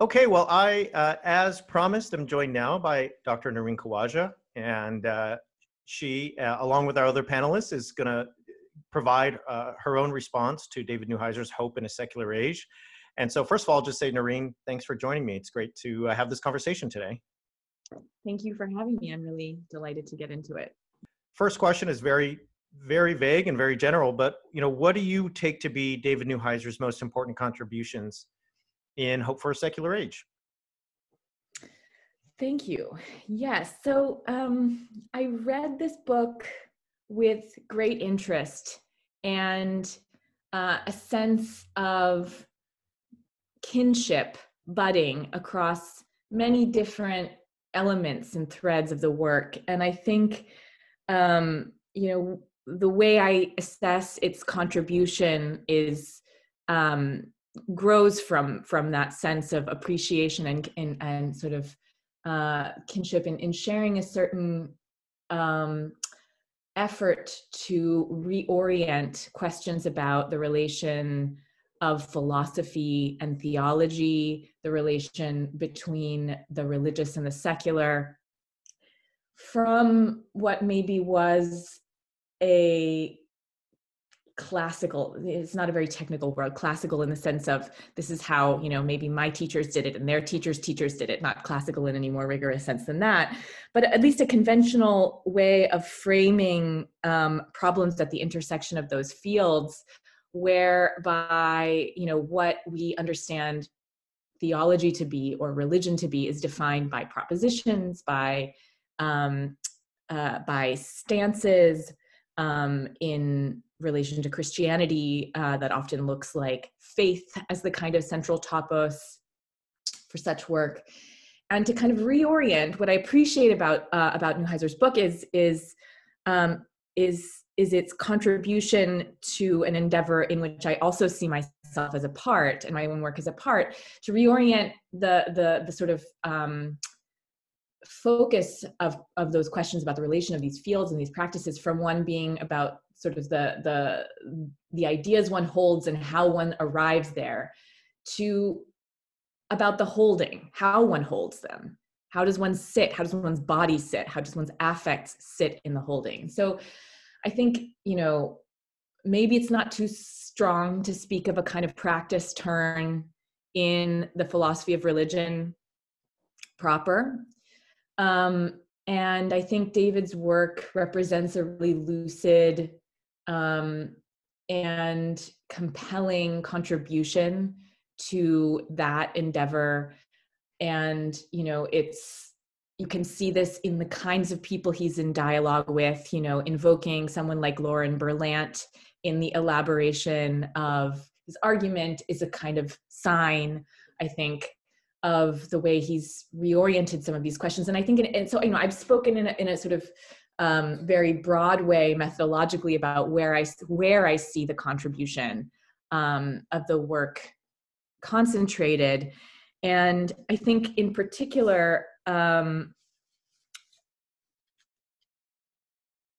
Okay, well, I, uh, as promised, I'm joined now by Dr. Noreen Khawaja, and uh, she, uh, along with our other panelists, is going to provide uh, her own response to David Newheiser's Hope in a Secular Age. And so, first of all, I'll just say, Noreen, thanks for joining me. It's great to uh, have this conversation today. Thank you for having me. I'm really delighted to get into it. First question is very, very vague and very general, but you know, what do you take to be David Newheiser's most important contributions in Hope for a Secular Age? Thank you. Yes. So um, I read this book with great interest and uh, a sense of kinship budding across many different elements and threads of the work. And I think, um, you know, the way I assess its contribution is um, grows from from that sense of appreciation and and, and sort of uh, kinship and in sharing a certain um, effort to reorient questions about the relation of philosophy and theology, the relation between the religious and the secular, from what maybe was a classical it's not a very technical word classical in the sense of this is how you know maybe my teachers did it and their teachers teachers did it not classical in any more rigorous sense than that. But at least a conventional way of framing um, problems at the intersection of those fields whereby you know what we understand theology to be or religion to be is defined by propositions by um, uh, by stances um, in relation to Christianity uh, that often looks like faith as the kind of central topos for such work, and to kind of reorient. What I appreciate about uh, about Newheiser's book is is um, is is its contribution to an endeavor in which I also see myself as a part and my own work as a part to reorient the the the sort of um, focus of of those questions about the relation of these fields and these practices from one being about sort of the the the ideas one holds and how one arrives there to about the holding how one holds them. How does one sit? How does one's body sit? How does one's affects sit in the holding? So i think you know maybe it's not too strong to speak of a kind of practice turn in the philosophy of religion proper um, and I think David's work represents a really lucid um, and compelling contribution to that endeavor. And, you know, it's, you can see this in the kinds of people he's in dialogue with, you know, invoking someone like Lauren Berlant in the elaboration of his argument is a kind of sign, I think, of the way he's reoriented some of these questions. And I think, and so, you know, I've spoken in a, in a sort of um, very broad way methodologically about where I, where I see the contribution um, of the work concentrated. And I think in particular, um,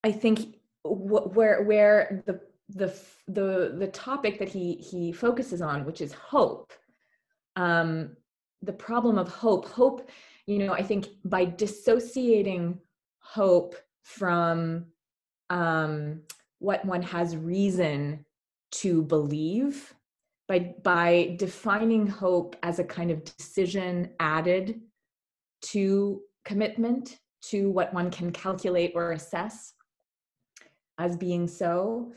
I think wh- where, where the, the, the, the topic that he, he focuses on, which is hope, um, the problem of hope. Hope you know i think by dissociating hope from um, what one has reason to believe by by defining hope as a kind of decision added to commitment to what one can calculate or assess as being so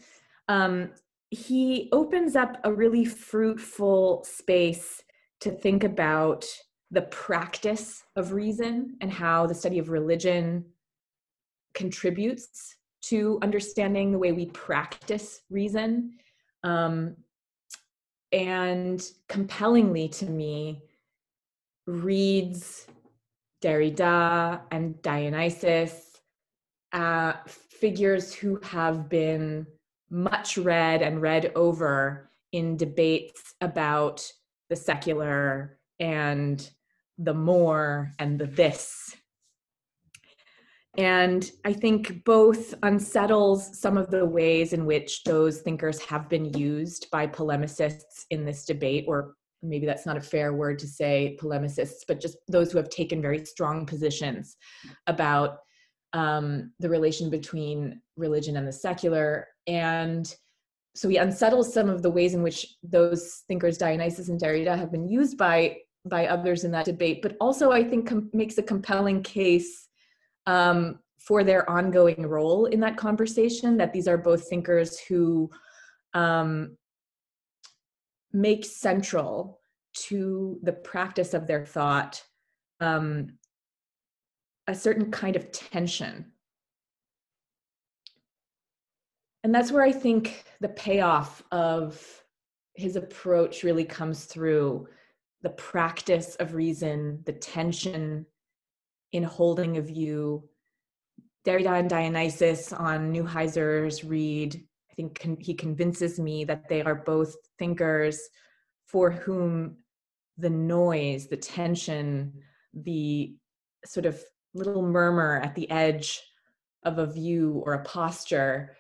um, he opens up a really fruitful space to think about the practice of reason and how the study of religion contributes to understanding the way we practice reason. Um, and compellingly to me, reads Derrida and Dionysius, uh, figures who have been much read and read over in debates about the secular and the more and the this. And I think both unsettles some of the ways in which those thinkers have been used by polemicists in this debate, or maybe that's not a fair word to say polemicists, but just those who have taken very strong positions about um, the relation between religion and the secular. And so he unsettles some of the ways in which those thinkers, Dionysius and Derrida, have been used by by others in that debate, but also I think com- makes a compelling case um, for their ongoing role in that conversation. That these are both thinkers who um, make central to the practice of their thought um, a certain kind of tension. And that's where I think the payoff of his approach really comes through the practice of reason, the tension in holding a view. Derrida and Dionysius on Newheiser's read, I think con- he convinces me that they are both thinkers for whom the noise, the tension, the sort of little murmur at the edge of a view or a posture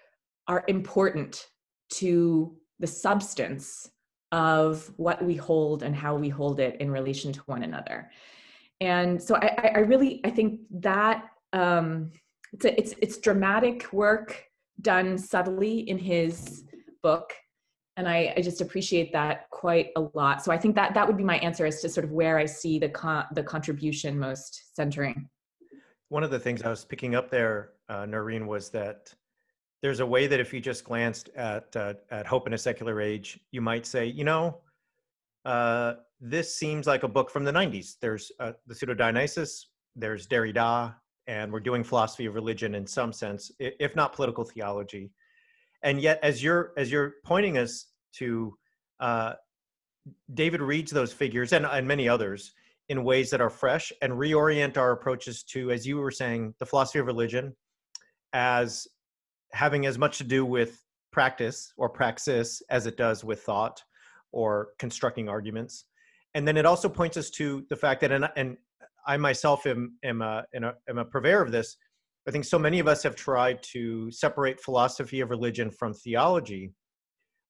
are important to the substance of what we hold and how we hold it in relation to one another. And so i, I really i think that um, it's a, it's it's dramatic work done subtly in his book and I, I, just appreciate that quite a lot. So i think that that would be my answer as to sort of where i see the con- the contribution most centering. One of the things I was picking up there, uh, Noreen, was that there's a way that if you just glanced at uh, at Hope in a Secular Age, you might say, you know, uh, this seems like a book from the 90s. There's uh, the Pseudo Dionysius, there's Derrida, and we're doing philosophy of religion in some sense, if not political theology. And yet, as you're as you're pointing us to, uh, David reads those figures and and many others in ways that are fresh and reorient our approaches to, as you were saying, the philosophy of religion as having as much to do with practice or praxis as it does with thought or constructing arguments. And then it also points us to the fact that, and, and I myself am, am, a, am, a, purveyor of this, I think so many of us have tried to separate philosophy of religion from theology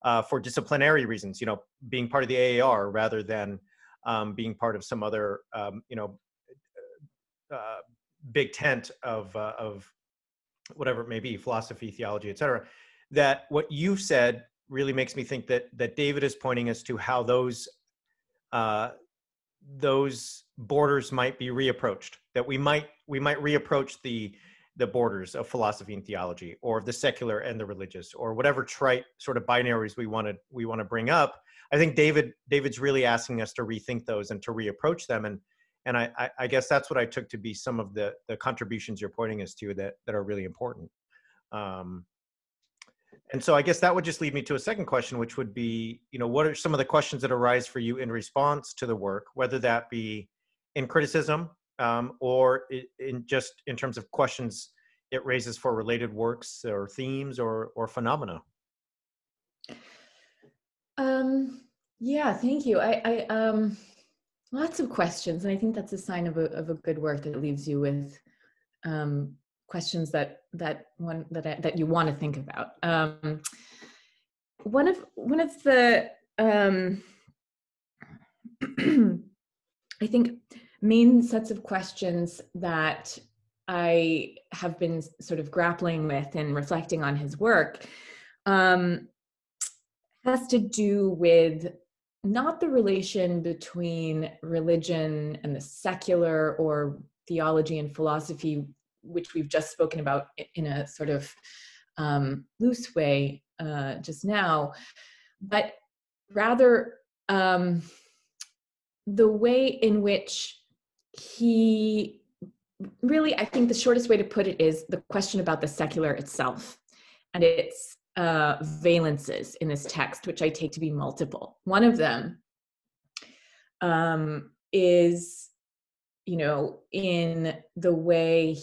uh, for disciplinary reasons, you know, being part of the AAR rather than um, being part of some other um, you know uh, big tent of uh, of whatever it may be philosophy theology etc that what you've said really makes me think that that david is pointing us to how those uh, those borders might be reapproached that we might we might reapproach the the borders of philosophy and theology or the secular and the religious or whatever trite sort of binaries we want to we want to bring up I think David David's really asking us to rethink those and to reapproach them. And and I, I guess that's what I took to be some of the the contributions you're pointing us to that that are really important. Um, and so I guess that would just lead me to a second question, which would be, you know, what are some of the questions that arise for you in response to the work, whether that be in criticism um, or in just in terms of questions it raises for related works or themes or or phenomena. Um, yeah, thank you. I, I um, lots of questions, and I think that's a sign of a of a good work that leaves you with um, questions that that one that I, that you want to think about. Um, one of one of the um, I think main sets of questions that I have been sort of grappling with and reflecting on his work um, has to do with not the relation between religion and the secular or theology and philosophy, which we've just spoken about in a sort of um, loose way uh, just now, but rather um, the way in which he really, I think the shortest way to put it is the question about the secular itself. And its uh, valences in this text, which I take to be multiple. One of them um, is, you know, in the way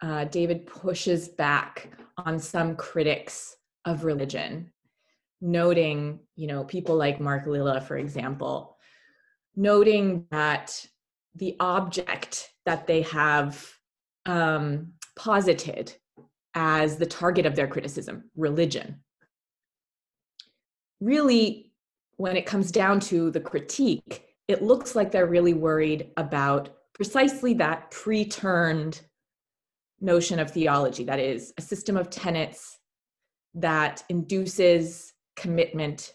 uh, David pushes back on some critics of religion, noting, you know, people like Mark Lilla, for example, noting that the object that they have um, posited as the target of their criticism religion really when it comes down to the critique, it looks like they're really worried about precisely that pre turned notion of theology that is, a system of tenets that induces commitment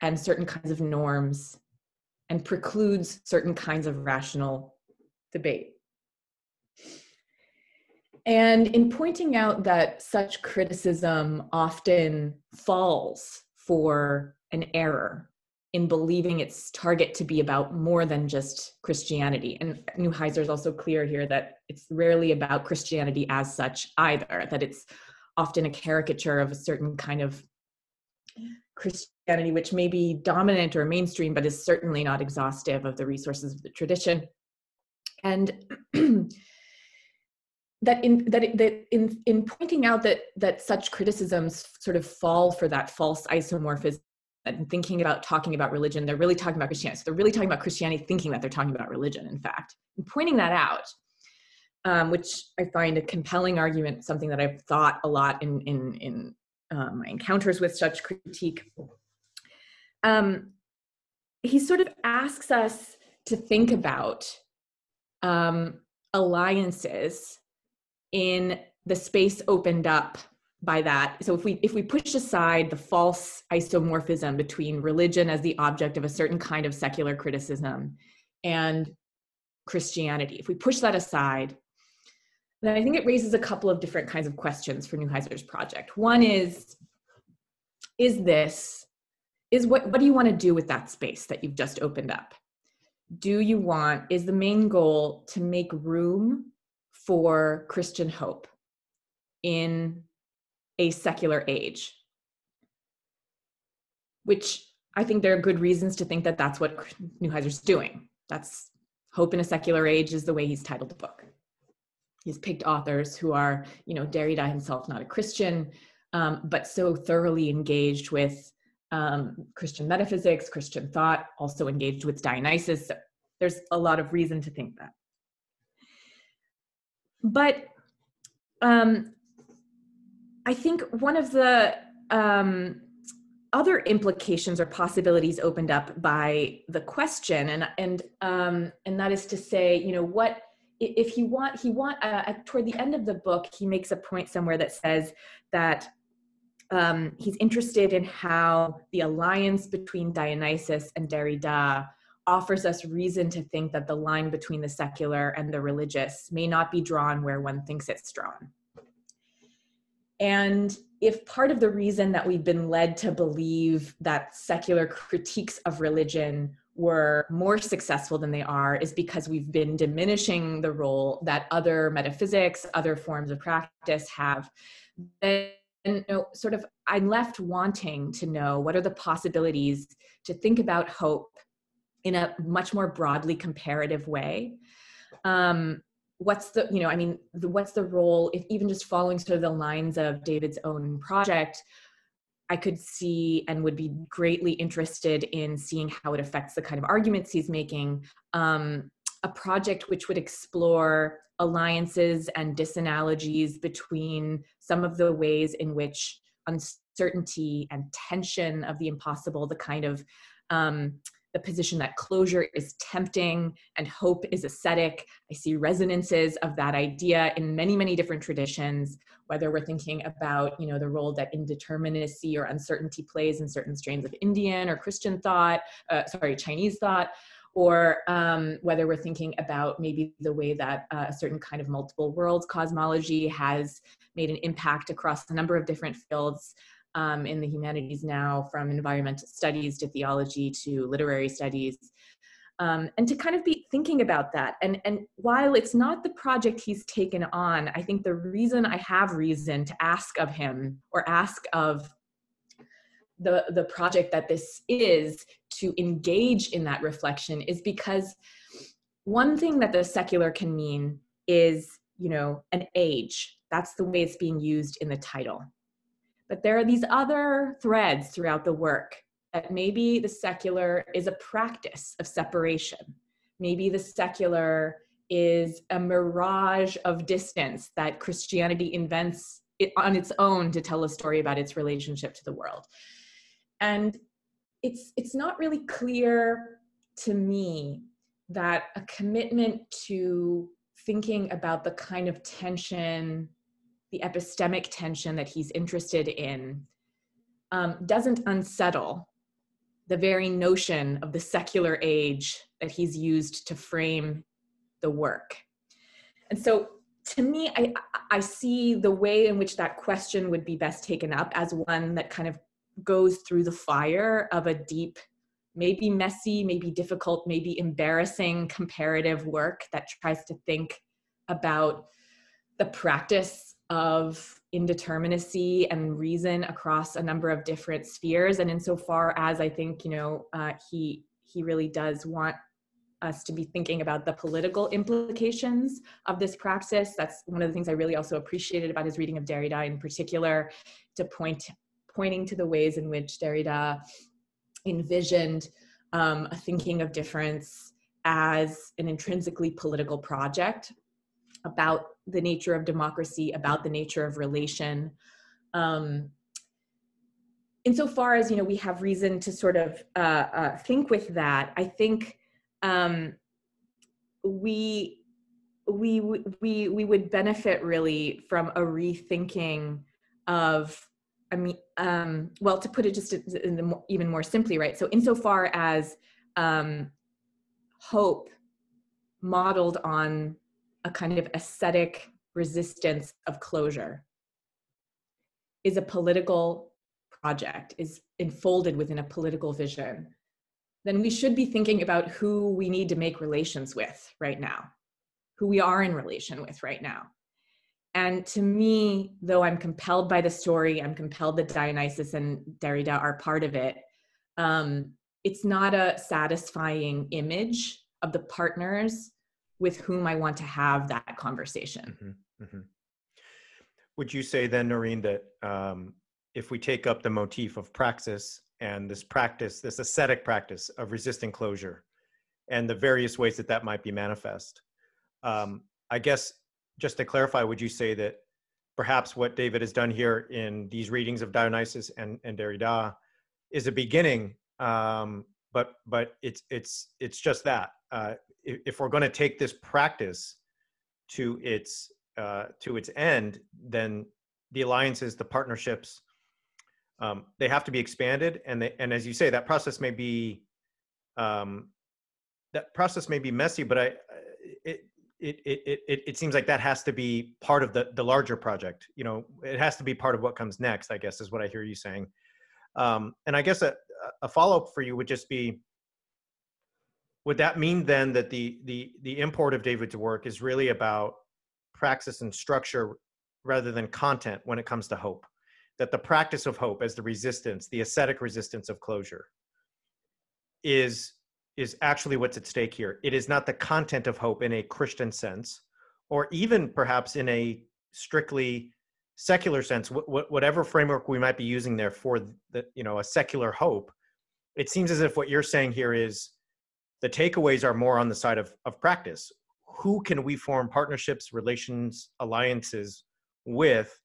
and certain kinds of norms and precludes certain kinds of rational debate. And in pointing out that such criticism often falls for an error in believing its target to be about more than just Christianity. And Newheiser is also clear here that it's rarely about Christianity as such either, that it's often a caricature of a certain kind of Christianity, which may be dominant or mainstream, but is certainly not exhaustive of the resources of the tradition. And that in that, that in in pointing out that that such criticisms sort of fall for that false isomorphism and thinking about talking about religion, they're really talking about Christianity. So they're really talking about Christianity, thinking that they're talking about religion, in fact. And pointing that out, um, which I find a compelling argument, something that I've thought a lot in, in, in um, my encounters with such critique. Um, he sort of asks us to think about um, alliances in the space opened up by that. So if we if we push aside the false isomorphism between religion as the object of a certain kind of secular criticism and christianity if we push that aside then i think it raises a couple of different kinds of questions for newheiser's project. One is is this is what what do you want to do with that space that you've just opened up? Do you want is the main goal to make room for christian hope in a secular age, which I think there are good reasons to think that that's what Newheiser's doing. That's Hope in a Secular Age is the way he's titled the book. He's picked authors who are, you know, Derrida himself, not a Christian, um, but so thoroughly engaged with um, Christian metaphysics, Christian thought, also engaged with Dionysius. So there's a lot of reason to think that. But um, I think one of the um, other implications or possibilities opened up by the question, and and um, and that is to say, you know, what if he want he want uh, toward the end of the book, he makes a point somewhere that says that um, he's interested in how the alliance between Dionysius and Derrida offers us reason to think that the line between the secular and the religious may not be drawn where one thinks it's drawn. And if part of the reason that we've been led to believe that secular critiques of religion were more successful than they are is because we've been diminishing the role that other metaphysics, other forms of practice have, then you know, sort of I'm left wanting to know what are the possibilities to think about hope in a much more broadly comparative way. Um, what's the you know i mean the, what's the role if even just following sort of the lines of david's own project i could see and would be greatly interested in seeing how it affects the kind of arguments he's making um, a project which would explore alliances and disanalogies between some of the ways in which uncertainty and tension of the impossible the kind of um, the position that closure is tempting and hope is ascetic. I see resonances of that idea in many, many different traditions, whether we're thinking about, you know, the role that indeterminacy or uncertainty plays in certain strains of Indian or Christian thought, uh, sorry, Chinese thought, or um, whether we're thinking about maybe the way that uh, a certain kind of multiple worlds cosmology has made an impact across a number of different fields um, in the humanities now, from environmental studies to theology to literary studies. Um, and to kind of be thinking about that. And, and while it's not the project he's taken on, I think the reason I have reason to ask of him or ask of the, the project that this is to engage in that reflection is because one thing that the secular can mean is, you know, an age. That's the way it's being used in the title. But there are these other threads throughout the work that maybe the secular is a practice of separation. Maybe the secular is a mirage of distance that Christianity invents it on its own to tell a story about its relationship to the world. And it's it's not really clear to me that a commitment to thinking about the kind of tension the epistemic tension that he's interested in um, doesn't unsettle the very notion of the secular age that he's used to frame the work. And so to me, I, I see the way in which that question would be best taken up as one that kind of goes through the fire of a deep, maybe messy, maybe difficult, maybe embarrassing comparative work that tries to think about the practice of indeterminacy and reason across a number of different spheres. And insofar as i think you know uh, he he really does want us to be thinking about the political implications of this praxis that's one of the things i really also appreciated about his reading of derrida in particular to point pointing to the ways in which derrida envisioned um, a thinking of difference as an intrinsically political project about the nature of democracy, about the nature of relation. Um, insofar as you know, we have reason to sort of uh, uh, think with that. I think um, we we we we would benefit really from a rethinking of I mean, um, well, to put it just the, even more simply, right? So, insofar as um, hope modeled on a kind of aesthetic resistance of closure is a political project, is enfolded within a political vision, then we should be thinking about who we need to make relations with right now, who we are in relation with right now. And to me, though I'm compelled by the story, I'm compelled that Dionysius and Derrida are part of it. Um, it's not a satisfying image of the partners with whom I want to have that conversation. Mm-hmm, mm-hmm. Would you say then, Noreen, that um, if we take up the motif of praxis and this practice, this ascetic practice of resisting closure, and the various ways that that might be manifest, um, I guess just to clarify, would you say that perhaps what David has done here in these readings of Dionysius and, and Derrida is a beginning, um, but but it's it's it's just that uh, if we're going to take this practice to its uh, to its end, then the alliances, the partnerships, um, they have to be expanded. And they, and as you say, that process may be um, that process may be messy, but I it, it it it it seems like that has to be part of the the larger project. You know, it has to be part of what comes next. I guess is what I hear you saying. Um, and I guess a, a follow up for you would just be would that mean then that the the the import of David's work is really about praxis and structure rather than content when it comes to hope? That the practice of hope as the resistance, the ascetic resistance of closure, is is actually what's at stake here. It is not the content of hope in a Christian sense, or even perhaps in a strictly secular sense, wh- wh- whatever framework we might be using there for the you know a secular hope. It seems as if what you're saying here is the takeaways are more on the side of, of practice. Who can we form partnerships, relations, alliances with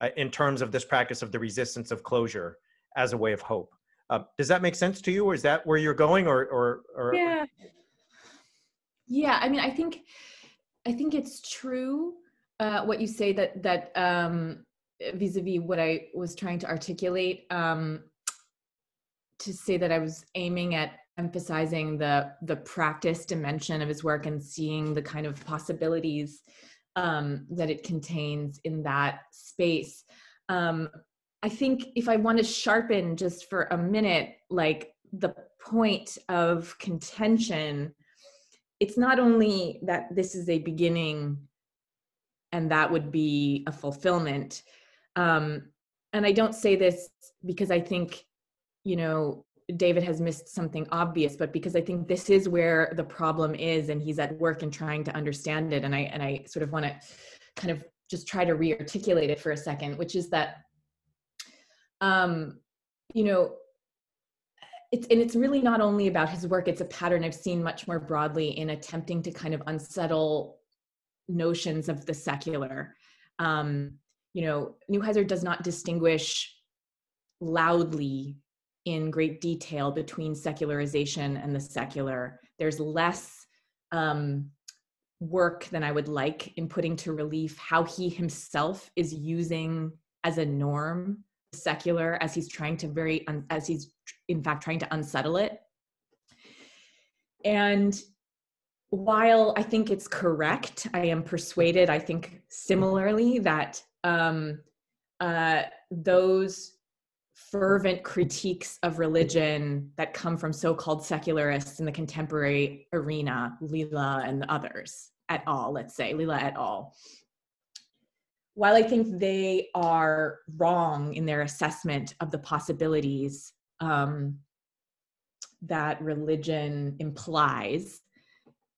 uh, in terms of this practice of the resistance of closure as a way of hope? Uh, does that make sense to you, or is that where you're going, or or, or yeah, yeah? I mean, I think I think it's true uh, what you say that that um, vis-a-vis what I was trying to articulate. Um, to say that I was aiming at emphasizing the the practice dimension of his work and seeing the kind of possibilities um, that it contains in that space. Um, I think if I want to sharpen just for a minute, like the point of contention, it's not only that this is a beginning and that would be a fulfillment. Um, and I don't say this because I think, you know, David has missed something obvious, but because I think this is where the problem is, and he's at work and trying to understand it. And I and I sort of want to kind of just try to re-articulate it for a second, which is that, um, you know, it's and it's really not only about his work; it's a pattern I've seen much more broadly in attempting to kind of unsettle notions of the secular. Um, you know, Newheiser does not distinguish loudly in great detail between secularization and the secular. There's less um, work than I would like in putting to relief how he himself is using as a norm secular as he's trying to very as he's in fact trying to unsettle it and while i think it's correct i am persuaded i think similarly that um, uh, those fervent critiques of religion that come from so-called secularists in the contemporary arena, Lilla and others at all, let's say, Lilla et al. While I think they are wrong in their assessment of the possibilities um, that religion implies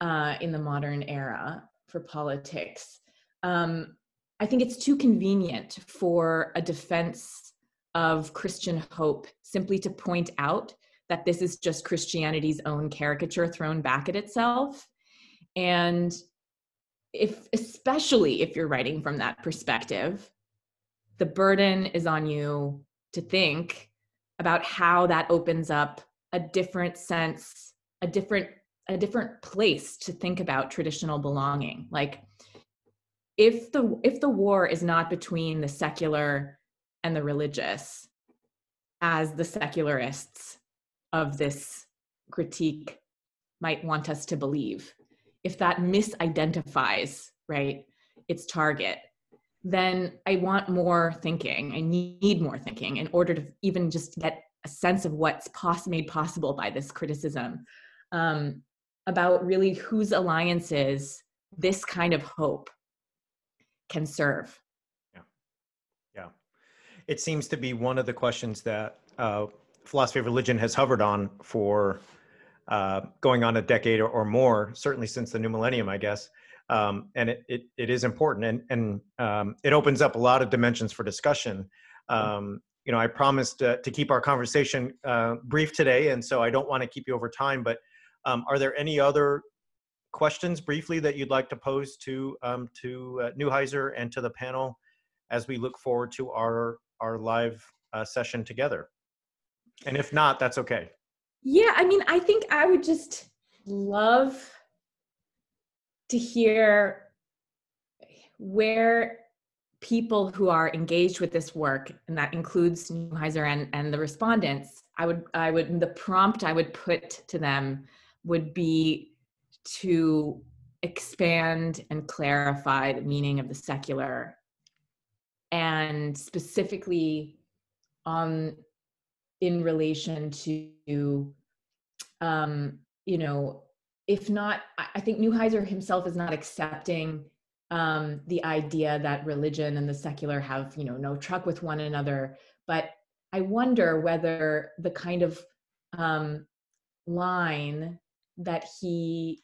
uh, in the modern era for politics, um, I think it's too convenient for a defense of Christian hope simply to point out that this is just Christianity's own caricature thrown back at itself. And if, especially if you're writing from that perspective, the burden is on you to think about how that opens up a different sense, a different a different place to think about traditional belonging. Like if the if the war is not between the secular and the religious as the secularists of this critique might want us to believe. If that misidentifies, right, its target, then I want more thinking. I need more thinking in order to even just get a sense of what's made possible by this criticism um, about really whose alliances this kind of hope can serve it seems to be one of the questions that uh, philosophy of religion has hovered on for uh, going on a decade or, or, more, certainly since the new millennium, I guess. Um, and it, it, it is important and, and um, it opens up a lot of dimensions for discussion. Um, you know, I promised uh, to keep our conversation uh, brief today, and so I don't want to keep you over time, but um, are there any other questions briefly that you'd like to pose to, um, to uh, Newheiser and to the panel as we look forward to our our live uh, session together. And if not, that's okay. Yeah, I mean, I think I would just love to hear where people who are engaged with this work, and that includes Newheiser and, and the respondents, I would, I would, the prompt I would put to them would be to expand and clarify the meaning of the secular and specifically um, in relation to um, you know if not i think newheiser himself is not accepting um, the idea that religion and the secular have you know no truck with one another. But i wonder whether the kind of um, line that he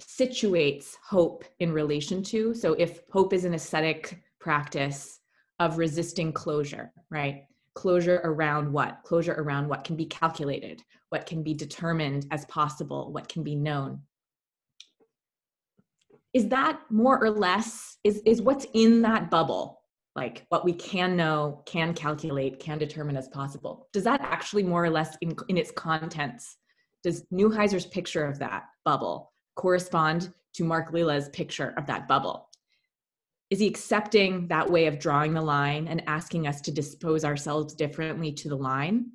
situates hope in relation to so if hope is an ascetic practice of resisting closure, right? Closure around what? Closure around what can be calculated, what can be determined as possible, what can be known. Is that more or less, is, is what's in that bubble, like what we can know, can calculate, can determine as possible? Does that actually more or less in, in its contents, does Newheiser's picture of that bubble correspond to Mark Lilla's picture of that bubble? Is he accepting that way of drawing the line and asking us to dispose ourselves differently to the line?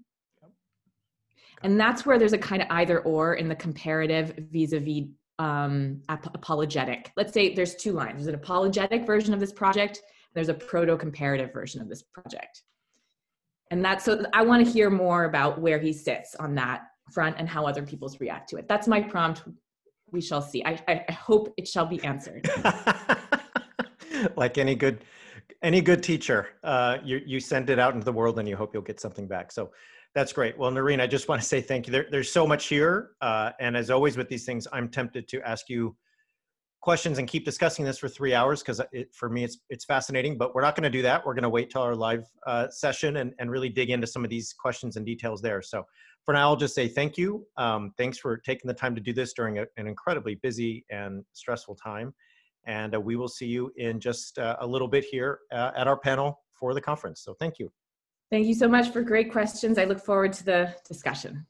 And that's where there's a kind of either or in the comparative vis-a-vis um, ap- apologetic. Let's say there's two lines. There's an apologetic version of this project there's a proto-comparative version of this project. And that's so i want to hear more about where he sits on that front and how other people's react to it. That's my prompt. We shall see. I, I hope it shall be answered like any good any good teacher, uh, you you send it out into the world and you hope you'll get something back. So that's great. Well, Noreen, I just want to say thank you. There, there's so much here, uh, and as always with these things, I'm tempted to ask you questions and keep discussing this for three hours because for me it's it's fascinating. But we're not going to do that. We're going to wait till our live uh, session and and really dig into some of these questions and details there. So for now, I'll just say thank you. Um, thanks for taking the time to do this during a, an incredibly busy and stressful time. And uh, we will see you in just uh, a little bit here uh, at our panel for the conference. So thank you. Thank you so much for great questions. I look forward to the discussion.